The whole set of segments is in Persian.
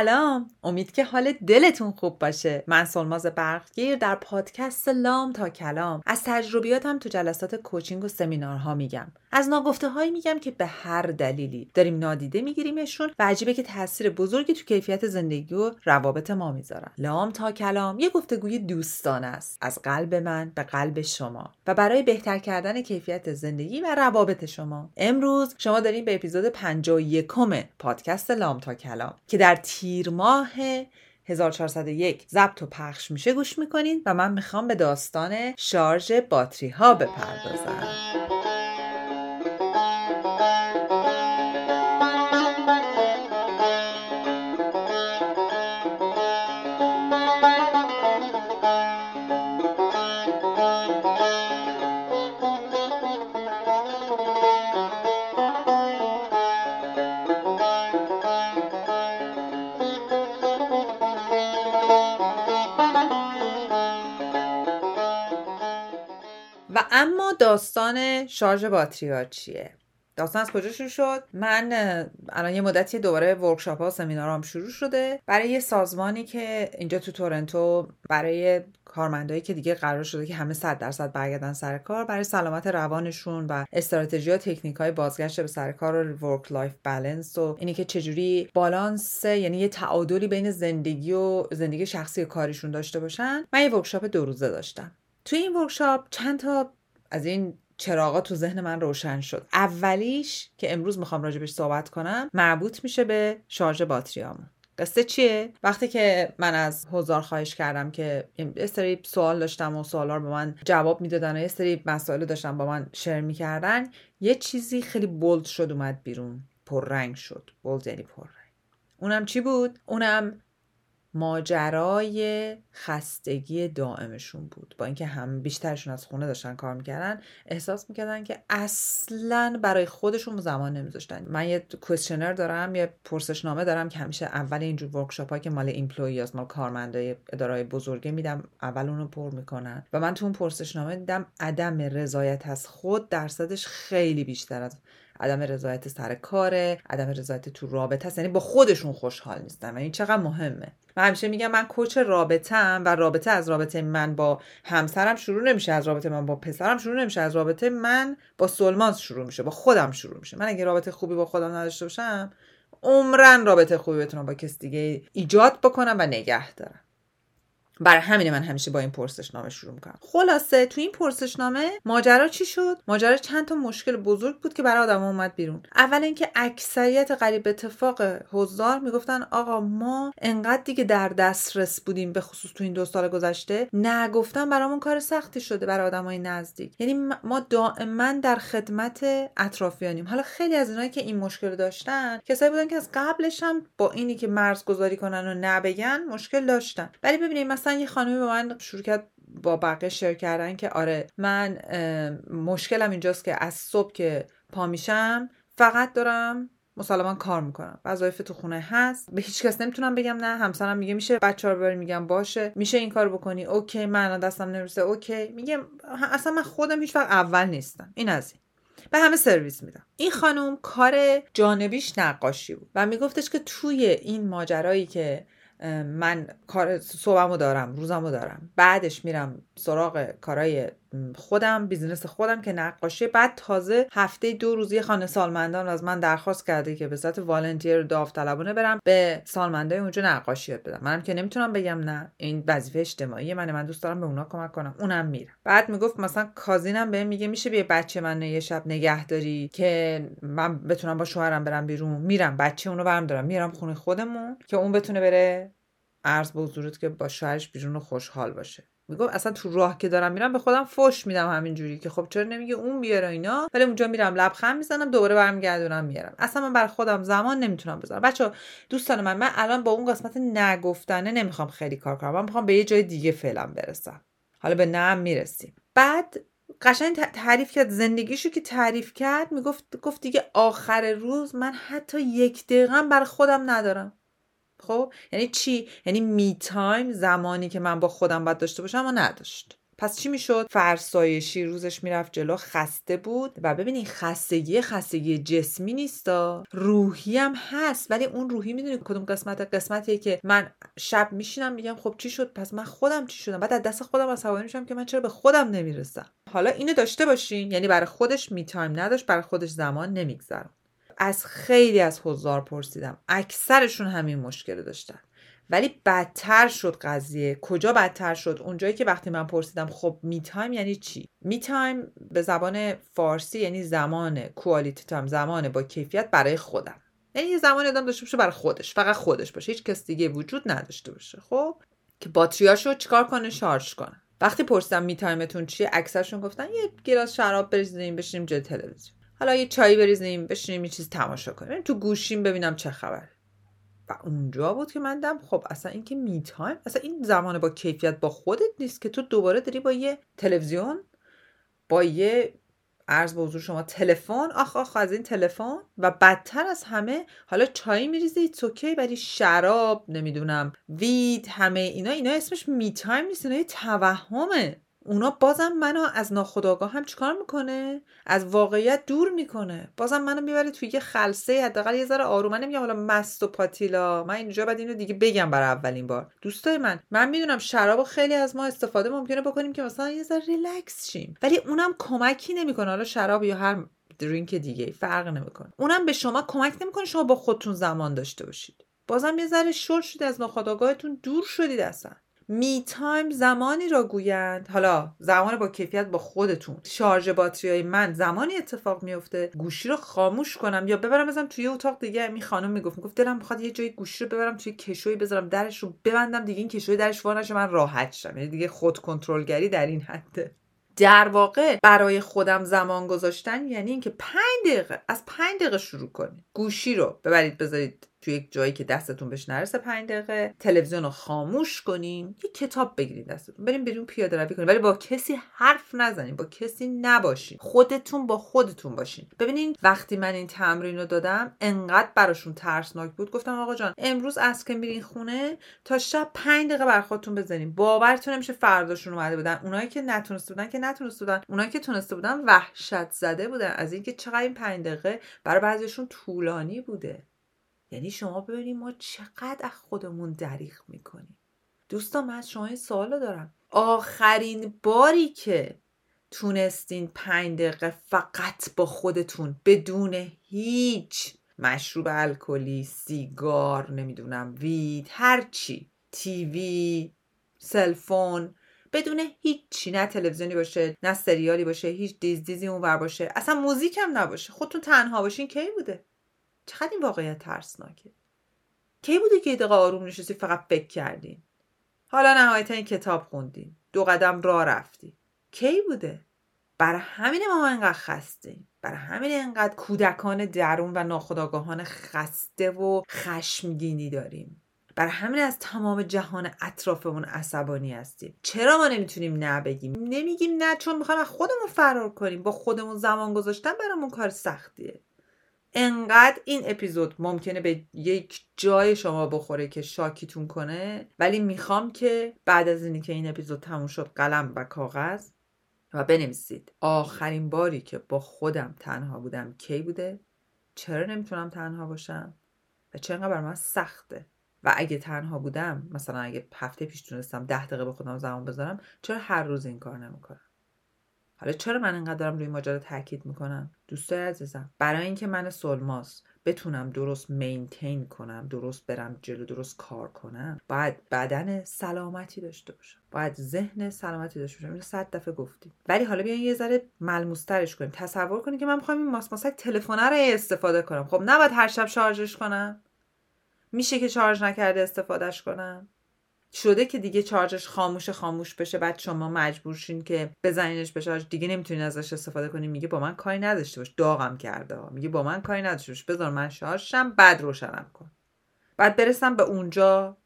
سلام. امید که حال دلتون خوب باشه. من سلماز برقگیر در پادکست لام تا کلام. از تجربیاتم تو جلسات کوچینگ و سمینارها میگم. از ناگفته هایی میگم که به هر دلیلی داریم نادیده میگیریمشون و عجیبه که تاثیر بزرگی تو کیفیت زندگی و روابط ما می‌ذارن. لام تا کلام یه گفتگوی دوستانه است. از قلب من به قلب شما و برای بهتر کردن کیفیت زندگی و روابط شما. امروز شما داریم به اپیزود 51 پادکست لام تا کلام که در تیر ماه 1401 ضبط و پخش میشه گوش می‌کنین و من می‌خوام به داستان شارژ باتری ها بپردازم. داستان شارژ باتری ها چیه؟ داستان از کجا شروع شد؟ من الان یه مدتی دوباره workshop ها سمینارام شروع شده. برای یه سازمانی که اینجا تو تورنتو برای کارمندایی که دیگه قرار شده که همه صد درصد برگردن سر کار برای سلامت روانشون و استراتژی و تکنیک های بازگشت به سر کار و work life balance و اینی که چجوری بالانس یعنی یه تعادلی بین زندگی و زندگی شخصی و کاریشون داشته باشن من یه workshop دو روزه داشتم. توی این workshop چند تا از این چراغا تو ذهن من روشن شد. اولیش که امروز می‌خوام راجبش صحبت کنم مربوط میشه به شارژ باتریامون. قصه چیه؟ وقتی که من از حضار خواهش کردم که یه سری سوال داشتم و سوالا رو به من جواب می‌دادن و یه سری مسائل داشتم با من share می‌کردن یه چیزی خیلی bold شد اومد بیرون. پررنگ شد. bold یعنی پررنگ. اونم چی بود؟ اونم ماجرای خستگی دائمشون بود. با اینکه هم بیشترشون از خونه داشتن کار می‌کردن احساس می‌کردن که اصلا برای خودشون زمان نمیذاشتن. من یه questionnaire دارم یه پرسشنامه دارم که همیشه اول اینجور workshop که مال employee مال کارمندای ادارای بزرگه میدم اول اونو پر می‌کنن. و من تو اون پرسشنامه دیدم عدم رضایت از خود درصدش خیلی بیشتر از عدم رضایت سر کاره عدم رضایت تو رابطه است. یعنی با خودشون خوشحال نیستن. و این چقدر مهمه. من همیشه میگم من coach رابطم و رابطه از رابطه من با همسرم شروع نمیشه از رابطه من با پسرم شروع نمیشه از رابطه من با سولماز شروع میشه با خودم شروع میشه. من اگه رابطه خوبی با خودم نداشته باشم عمرن رابطه خوبی بتونم با کس دیگه ایجاد بکنم و نگه دارم. برای همین من همیشه با این پرسشنامه شروع می‌کنم. خلاصه تو این پرسشنامه ماجرا چی شد؟ ماجرا چند تا مشکل بزرگ بود که برای آدم اومد بیرون. اول اینکه اکثریت قریب اتفاق حضار می‌گفتن آقا ما انقدر دیگه در دسترس بودیم به خصوص تو این دو سال گذشته. نگفتن برامون کار سختی شده برای آدمای نزدیک. یعنی ما دائما در خدمت اطرافیانیم. حالا خیلی از اینایی که این مشکل داشتن کسایی بودن که از قبلش هم با اینی که مرز گذاری کنن و نه بگن مشکل داشتن. ولی ببینید مثلا یه خانمی به من شروع کرد با بقیه share کردن که آره من مشکلم اینجاست که از صبح که پا میشم فقط دارم مسلما کار می‌کنم. وظایف تو خونه هست. به هیچ کس نمی‌تونم بگم نه. همسرم میگه میشه بچه رو ببری میگم باشه. میشه این کار بکنی. OK. من دستم نمی‌رسه OK. میگم اصلا من خودم هیچ وقت اول نیستم. این از این. به همه سرویس میدم. این خانم کار جانبیش نقاشی بود و میگفتش که توی این ماجرایی که من کار صبحمو دارم روزمو دارم. بعدش میرم سراغ کارای خودم business خودم که نقاشی. بعد تازه هفته دو روزی خانه سالمندان از من درخواست کرده که به صورت volunteer داوطلبانه برم به سالمندای اونجا نقاشی یاد بدم. منم که نمی‌تونم بگم نه این وظیفه اجتماعی منه من دوست دارم به اونا کمک کنم. اونم میرم بعد می‌گفت مثلا cousin م بهم میگه میشه بیا بچه من یه شب نگهداری که من بتونم با شوهرم برم بیرون. میرم بچه اونو برم دارم میرم خونه خودمون که اون بتونه بره عرض به حضورت که با شوهرش بیرون خوشحال باشه. میگم اصلا تو راه که دارم میرم به خودم فش میدم همینجوری که خب چرا نمیگه اون بیاره اینا؟ ولی اونجا میرم لبخند می‌زنم دوباره برمیگردونم میارم. اصلا من بر خودم زمان نمی‌تونم بذارم. بچه دوستان من من الان با اون قسمت نگفتنه نمی‌خوام خیلی کار کنم. من می‌خوام به یه جای دیگه فعلا برسم. حالا به نم می‌رسیم. بعد قشنگ تعریف کرد زندگیشو که تعریف کرد می‌گفت گفت دیگه آخر روز من حتی یک دقیقه بر خودم ندارم. خب؟ یعنی چی؟ یعنی me time زمانی که من با خودم باید داشته باشم و نداشت. پس چی می‌شد؟ فرسایشی روزش می‌رفت جلو خسته بود و ببینید خستگی خستگی جسمی نیستا. روحی هم هست ولی اون روحی می‌دونی کدوم قسمت؟ قسمتیه که من شب میشینم میگم خب چی شد؟ پس من خودم چی شدم؟ بعد از دست خودم عصبانی میشم که من چرا به خودم نمی‌رسم؟ حالا اینو داشته باشین یعنی برای خودش me time نداشت برای خودش زمان نمیگذرم از خیلی از حضار پرسیدم. اکثرشون همین مشکل داشتن. ولی بدتر شد قضیه. کجا بدتر شد؟ اونجایی که وقتی من پرسیدم خب me time یعنی چی؟ me time به زبان فارسی یعنی زمان quality time زمان با کیفیت برای خودم. یعنی یه زمان آدم داشته باشه برای خودش فقط خودش باشه. هیچ کس دیگه وجود نداشته باشه. خب؟ که باتریاشو چیکار کنه؟ شارژ کنه. وقتی پرسیدم me time تون چیه اکثرشون گفتن یه glass شراب بریزیم بشینیم جلوی تلویزیون. حالا یه چایی بریزیم بشینیم یه چیز تماشا کنیم. تو گوشیم ببینم چه خبره و اونجا بود که من دیدم خب اصلا این که me time. اصلا این زمان با کیفیت با خودت نیست که تو دوباره داری با یه تلویزیون با یه عرض به حضور شما تلفن آخ آخ از این تلفن و بدتر از همه حالا چای میریزی it's okay ولی شراب نمی‌دونم weed همه اینا اینا اسمش me time نیست اینا توهمه. اونا بازم منو از ناخودآگاهم چیکار می‌کنه؟ از واقعیت دور می‌کنه. بازم منو می‌بره توی یه خلسه حداقل یه ذره آروم من حالا مست و پاتیلا. من اینجا بعد اینو دیگه بگم برای اولین بار. دوستای من من می‌دونم شراب خیلی از ما استفاده ممکنه بکنیم که مثلا یه ذره ریلکس شیم. ولی اونم کمکی نمی‌کنه. حالا شراب یا هر drink دیگه فرق نمی‌کنه. اونم به شما کمک نمی‌کنه شما با خودتون زمان داشته باشید. بازم یه ذره شل شده از ناخودآگاهتون. دور شدید اصلا. me time زمانی را گویند. حالا زمان با کیفیت با خودتون. شارژ باتری های من زمانی اتفاق میفته گوشی رو خاموش کنم یا ببرم بزنم توی اتاق دیگه. یه خانم می‌گفت می‌گفت دلم می‌خواد یه جای گوشی رو ببرم توی کشوی بذارم درش رو ببندم دیگه. این کشوی درش وا نشه من راحت شم. یعنی دیگه خود کنترلگری در این حده. در واقع برای خودم زمان گذاشتن یعنی اینکه پنج دقیقه از پنج دقیقه شروع کنید. گوشی رو ببرید بذارید توی یک جایی که دستتون بهش نرسه پنج دقیقه تلویزیون رو خاموش کنین یه کتاب بگیرید دستتون بریم بریم پیاده روی کنین. ولی با کسی حرف نزنین با کسی نباشین. خودتون با خودتون باشین. ببینین وقتی من این تمرین رو دادم انقدر براشون ترسناک بود. گفتم آقا جان امروز از که میرین خونه تا شب پنج دقیقه بر خودتون بزنین. باورتون نمیشه فرداشون اومده بودن. اونایی که نتونسته بودن که نتونسته بودن. اونایی که تونسته بودن وحشت زده بودن. از اینکه چقدر این پنج دقیقه برای بعضیشون طولانی بوده. یعنی شما ببینید ما چقدر از خودمون دریغ می‌کنیم. دوستان من از شما این سوال دارم. آخرین باری که تونستین پنج دقیقه فقط با خودتون بدون هیچ مشروب الکلی سیگار نمی‌دونم weed هرچی TV cellphone بدون هیچی نه تلویزیونی باشه نه سریالی باشه هیچ دیز دیزی اون باشه. اصلا موزیک هم نباشه. خودتون تنها باشین کی بوده؟ چقدر این واقعیت ترسناکه؟ کی بوده که یه دقیقه آروم نشستی فقط فکر کردین؟ حالا نهایتا این کتاب خوندین. دو قدم راه رفتی کی بوده؟ برای همین ما انقدر خستیم برای همین انقدر کودکان درون و ناخداگاهان خسته و خشمگینی داریم. برای همین از تمام جهان اطرافمون عصبانی هستیم. چرا ما نمی‌تونیم نه بگیم؟ نمیگیم نه چون می‌خوایم از خودمون فرار کنیم. با خودمون زمان گذاشتن برامون کار سختیه. انقدر این اپیزود ممکنه به یک جای شما بخوره که شاکیتون کنه ولی می‌خوام که بعد از اینی که این اپیزود تموم شد قلم و کاغذ و بنویسید. آخرین باری که با خودم تنها بودم کی بوده؟ چرا نمی‌تونم تنها باشم؟ و چرا بر من سخته؟ و اگه تنها بودم مثلا اگه هفته پیش تونستم ده دقیقه به خودم زمان بذارم چرا هر روز این کار نمی‌کنم؟ حالا چرا من اینقدر دارم روی ماجرا تاکید می‌کنم؟ دوستای عزیزم برای اینکه من سلماس بتونم درست مینتین کنم درست برم جلو درست کار کنم باید بدن سلامتی داشته باشم. باید ذهن سلامتی داشته باشم. اینو صد دفعه گفتیم. ولی حالا بیاین یه ذره ملموسترش کنیم. تصور کنید که من می‌خوام این ماسماسک تلفنه رو استفاده کنم. خب نباید هر شب شارژش کنم. میشه که شارژ نکرده استفادهش کنم. شده که دیگه چارجش خاموش خاموش بشه بعد شما مجبور شین که بزنینش به شارژ. دیگه نمی‌تونین ازش استفاده کنین میگه با من کاری نداشته باش. داغم کرده. میگه با من کاری نداشته باش. بذار من شارژشم بعد روشنم کن. بعد برسم به اونجا.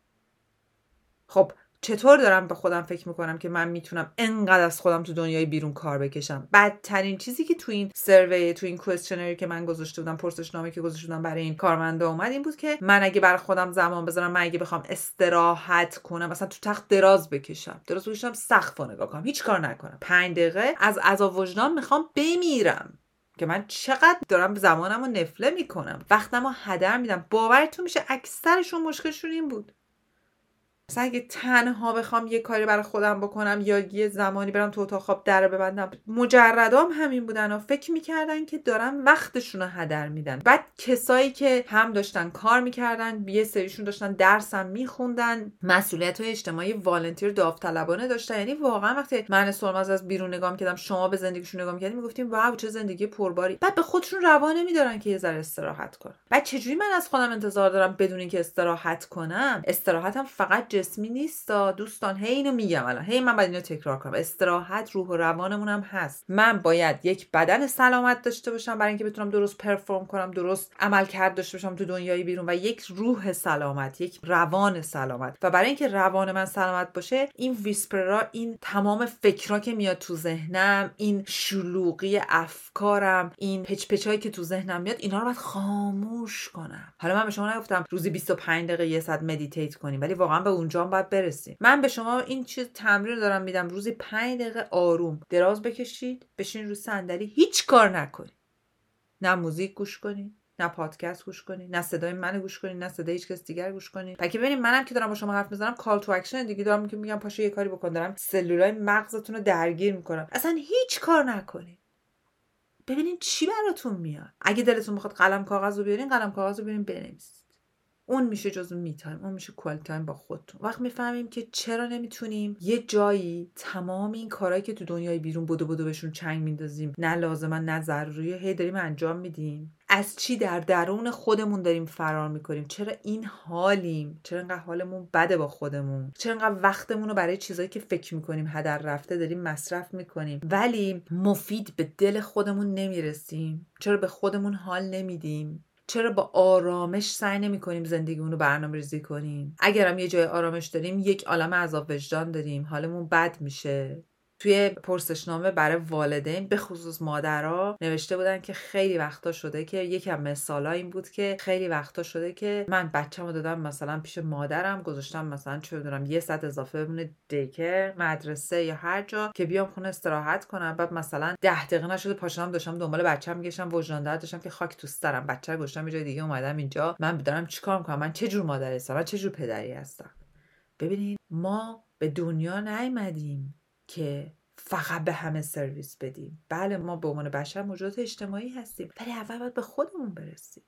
خب چطور دارم به خودم فکر می‌کنم که من می‌تونم انقدر از خودم تو دنیای بیرون کار بکشم؟ بدترین چیزی که تو این سروی تو این کوئسشنری که من گذاشته بودم پرسشنامه که گذاشته بودم برای این کارمنده اومد این بود که من اگه برای خودم زمان بذارم من اگه بخوام استراحت کنم مثلا تو تخت دراز بکشم دراز بکشم سقف نگاه کنم هیچ کار نکنم. پنج دقیقه از عذاب وجدان می‌خوام بمیرم که من چقدر دارم زمانم رو نفله می‌کنم. وقتم رو هدر میدم. باورتون میشه اکثرشون مشکلشون این بود. مثلا اگه تنها بخوام یه کاری برای خودم بکنم یا یه زمانی برم تو اتاق خواب در ببندم مجردام همین بودن و فکر می‌کردن که دارن وقتشون رو هدر میدن. بعد کسایی که هم داشتن کار می‌کردن یه سریشون داشتن درسم میخوندن مسئولیت های اجتماعی والنتیر داوطلبانه داشتن. یعنی واقعا وقتی من سرماز از بیرون نگاه می‌کردم شما به زندگیشون نگاه می‌کردیم می‌گفتیم واو چه زندگی پرباری بعد به خودشون روانه میدارن که یه ذره استراحت کنن. بعد چجوری من از خودم انتظار دارم بدون اینکه استراحت کنم؟ استراحتم فقط جسمی نیست دوستان هی اینو میگم الان. هی من باید اینو تکرار کنم. استراحت روح و روانمون هم هست. من باید یک بدن سلامت داشته باشم برای اینکه بتونم درست perform کنم درست عمل کرد داشته باشم تو دنیای بیرون و یک روح سلامت یک روان سلامت. و برای اینکه روان من سلامت باشه این whisper ا این تمام فکرها که میاد تو ذهنم این شلوغی افکارم این پچ پچایی که تو ذهنم میاد اینا رو باید خاموش کنم. حالا من به شما نگفتم روزی 25 دقیقه یه ساعت meditate کنیم ولی واقعا به اونجا باید برسیم. من به شما این چیز تمرین دارم میدم. روزی 5 دقیقه آروم دراز بکشید. بشین رو صندلی. هیچ کار نکنید نه موزیک گوش کنید نه پادکست گوش کنید نه صدای من گوش کنید نه صدای هیچ کس دیگر گوش کنید پکی ببینید منم که دارم با شما حرف می‌زنم call to action دیگه دارم که میگم پاشو یه کاری بکن. دارم سلولای مغزتون رو درگیر می‌کنم. اصلا هیچ کار نکنید ببینید چی براتون میاد. اگه دلتون می‌خواد قلم کاغذ رو بیارین قلم کاغذ رو بیارین بنویسید اون میشه جزو me time اون میشه quality time با خودتون. وقت می‌فهمیم که چرا نمی‌تونیم یه جایی تمام این کارهایی که تو دنیای بیرون بدو بدو بهشون چنگ میندازیم. نه لازمه نه ضروری هی داریم انجام میدیم. از چی در درون خودمون داریم فرار می‌کنیم؟ چرا این حالیم؟ چرا انقدر حالمون بده با خودمون؟ چرا انقدر وقتمون رو برای چیزایی که فکر می‌کنیم هدر رفته داریم مصرف می‌کنیم؟ ولی مفید به دل خودمون نمی‌رسیم. چرا به خودمون حال نمیدیم؟ چرا با آرامش سعی نمی کنیم زندگیمون رو برنامه ریزی کنیم؟ اگرم یه جای آرامش داریم یک عالم عذاب وجدان داریم. حالمون بد میشه. توی پرسشنامه برای والدین به خصوص مادرها نوشته بودن که خیلی وقتا شده که یکم مثالا این بود که خیلی وقتا شده که من بچه‌مو دادم مثلا پیش مادرم گذاشتم مثلا چه بدونم یه ساعت اضافه بمونه دیکر مدرسه یا هر جا که بیام خونه استراحت کنم. بعد مثلا ده دقیقه نشده پاشم داشتم دنبال بچه‌م میگشتم وجدان داشتم که خاک تو سرم. بچه گذاشتم یه جای دیگه اومدم اینجا. من دارم چیکار می‌کنم؟ من چه جور مادری هستم؟ من چه جور پدری هستم؟ ببینید ما به دنیا نیومدیم. که فقط به همه سرویس بدیم. بله ما به عنوان بشر موجودات اجتماعی هستیم ولی اول باید به خودمون برسیم.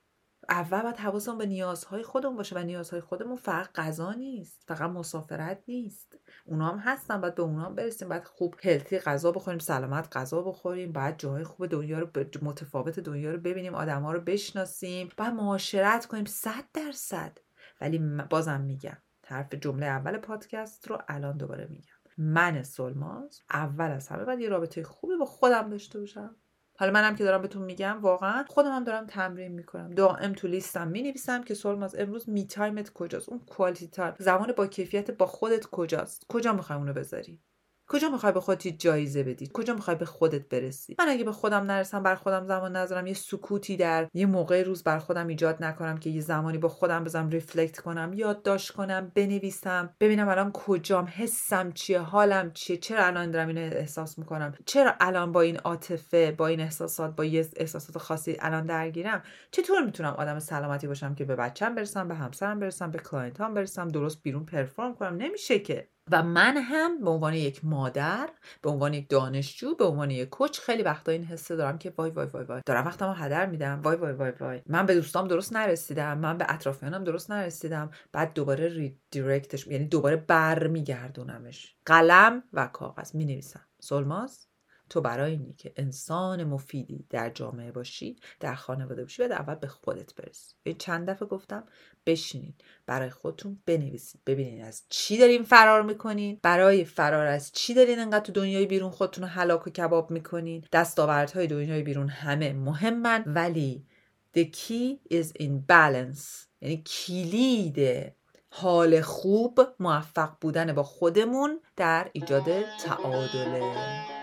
اول باید حواسمون به نیازهای خودمون باشه و نیازهای خودمون فقط غذا نیست فقط مسافرت نیست. اونا هم هستن باید به اونا هم برسیم. باید خوب هلتی غذا بخوریم سلامت غذا بخوریم باید جاهای خوب دنیا رو متفاوت دنیا رو ببینیم آدما رو بشناسیم باید معاشرت کنیم صد درصد. ولی بازم میگم حرف جمله اول پادکست رو الان دوباره میگم. من سلماز اول از همه باید یه رابطه خوبی با خودم داشته باشم. حالا منم که دارم بهتون میگم واقعا خودم هم دارم تمرین می‌کنم. دائم تو لیستم می‌نویسم که سلماز امروز me time ت کجاست؟ اون quality time زمان با کیفیت با خودت کجاست؟ کجا می‌خوای اونو بذاری؟ کجا می‌خوای به خودت جایزه بدی؟ کجا می‌خوای به خودت برسی؟ من اگه به خودم نرسم بر خودم زمان نذارم. یه سکوتی در یه موقع روز بر خودم ایجاد نکنم که یه زمانی با خودم بزنم reflect کنم یادداشت کنم بنویسم ببینم الان کجام حسم چیه حالم چیه چرا الان دارم اینو احساس می‌کنم؟ چرا الان با این عاطفه با این احساسات با یه احساسات خاصی الان درگیرم؟ چطور می‌تونم آدم سلامتی باشم که به بچم برسم به همسرم برسم به client ام برسم درست بیرون perform کنم؟ نمیشه که. و من هم به عنوان یک مادر به عنوان یک دانشجو به عنوان یک coach خیلی وقتا این حسه دارم که وای وای وای وای. دارم وقتمو هدر میدم. وای وای وای وای. من به دوستام درست نرسیدم. من به اطرافیانم درست نرسیدم. بعد دوباره redirect ش یعنی دوباره برمیگردونمش. قلم و کاغذ می نویسم سلماز. تو برای اینی که انسان مفیدی در جامعه باشی در خانواده باشی باید اول به خودت برسی. این چند دفعه گفتم بشینین. برای خودتون بنویسید. ببینین از چی دارین فرار می‌کنین. برای فرار از چی دارین انقدر تو دنیای بیرون خودتون رو هلاک و کباب می‌کنین. دستاوردهای دنیای بیرون همه مهمن. ولی the key is in balance. یعنی کلید حال خوب موفق بودن با خودمون در ایجاد تعادله.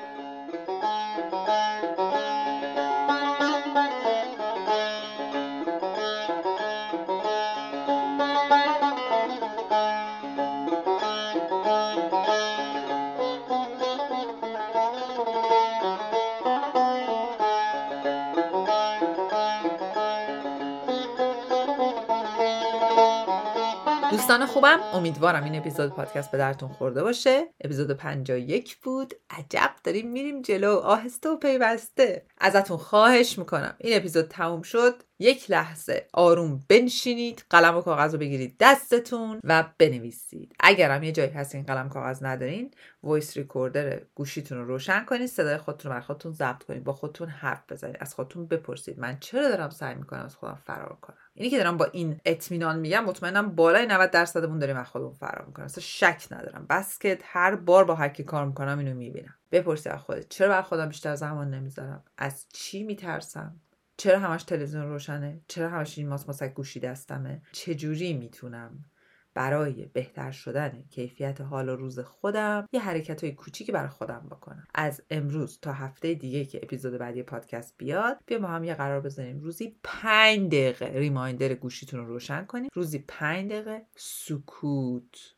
دوستان خوبم امیدوارم این اپیزود پادکست به درتون خورده باشه. اپیزود 51 بود. عجب داریم میریم جلو. آهسته و پیوسته. ازتون خواهش می‌کنم. این اپیزود تموم شد. یک لحظه آروم بنشینید قلم و کاغذ رو بگیرید دستتون و بنویسید. اگرم یه جایی هست این قلم کاغذ ندارین voice recorder گوشیتون رو روشن کنید صدای خودتون رو بر خودتون ضبط کنید با خودتون حرف بزنید از خودتون بپرسید. من چرا دارم سعی می‌کنم از خودم فرار کنم؟ اینی که دارم با این اطمینان میگم مطمئنم بالای 90 درصدمون داریم از خودمون فرار می‌کنیم. اصلا شک ندارم. بس که هر بار با هر کی کار می‌کنم اینو می‌بینم. بپرسید از خودت چرا بر خودم بیشتر زمان نمی‌ذارم؟ از چی میترسم؟ چرا همش تلویزیون روشنه؟ چرا همش این ماس ماسک گوشی دستمه چجوری می‌تونم برای بهتر شدن کیفیت حال و روز خودم یه حرکت های کوچیکی برای خودم بکنم؟ از امروز تا هفته دیگه که اپیزود بعدی پادکست بیاد بیا با هم یه قرار بزنیم روزی پنج دقیقه ریمایندر گوشیتون رو روشن کنیم. روزی پنج دقیقه سکوت.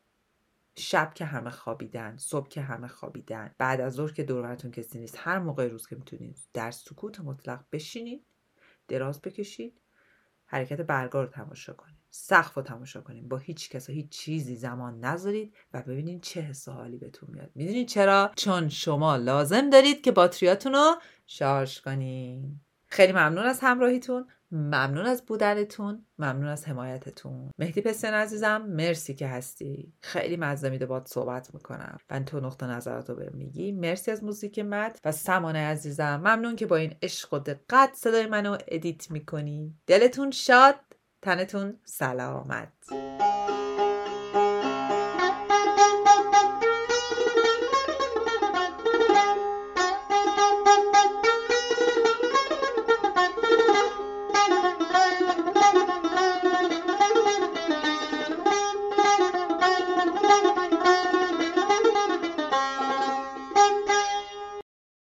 شب که همه خوابیدن صبح که همه خوابیدن بعد از ظهر که دورتون کسی نیست هر موقع روز که می‌تونید در سکوت مطلق بشینید. دراز بکشید حرکت برگا رو تماشا کنید. سقف رو تماشا کنید. با هیچ کس و هیچ چیزی زمان نذارید و ببینید چه حس حالی بهتون میاد. می‌دونید چرا؟ چون شما لازم دارید که باتریاتون رو شارژ کنید خیلی ممنون از همراهیتون. ممنون از بودنتون ممنون از حمایتتون. مهدی پسن عزیزم مرسی که هستی. خیلی مزه میده باهات صحبت می‌کنم. و تو نقطه نظراتو بهم میگی. مرسی از موزیک مد و سمانه عزیزم. ممنون که با این عشق و دقت صدای منو edit می‌کنی. دلتون شاد تنتون سلامت.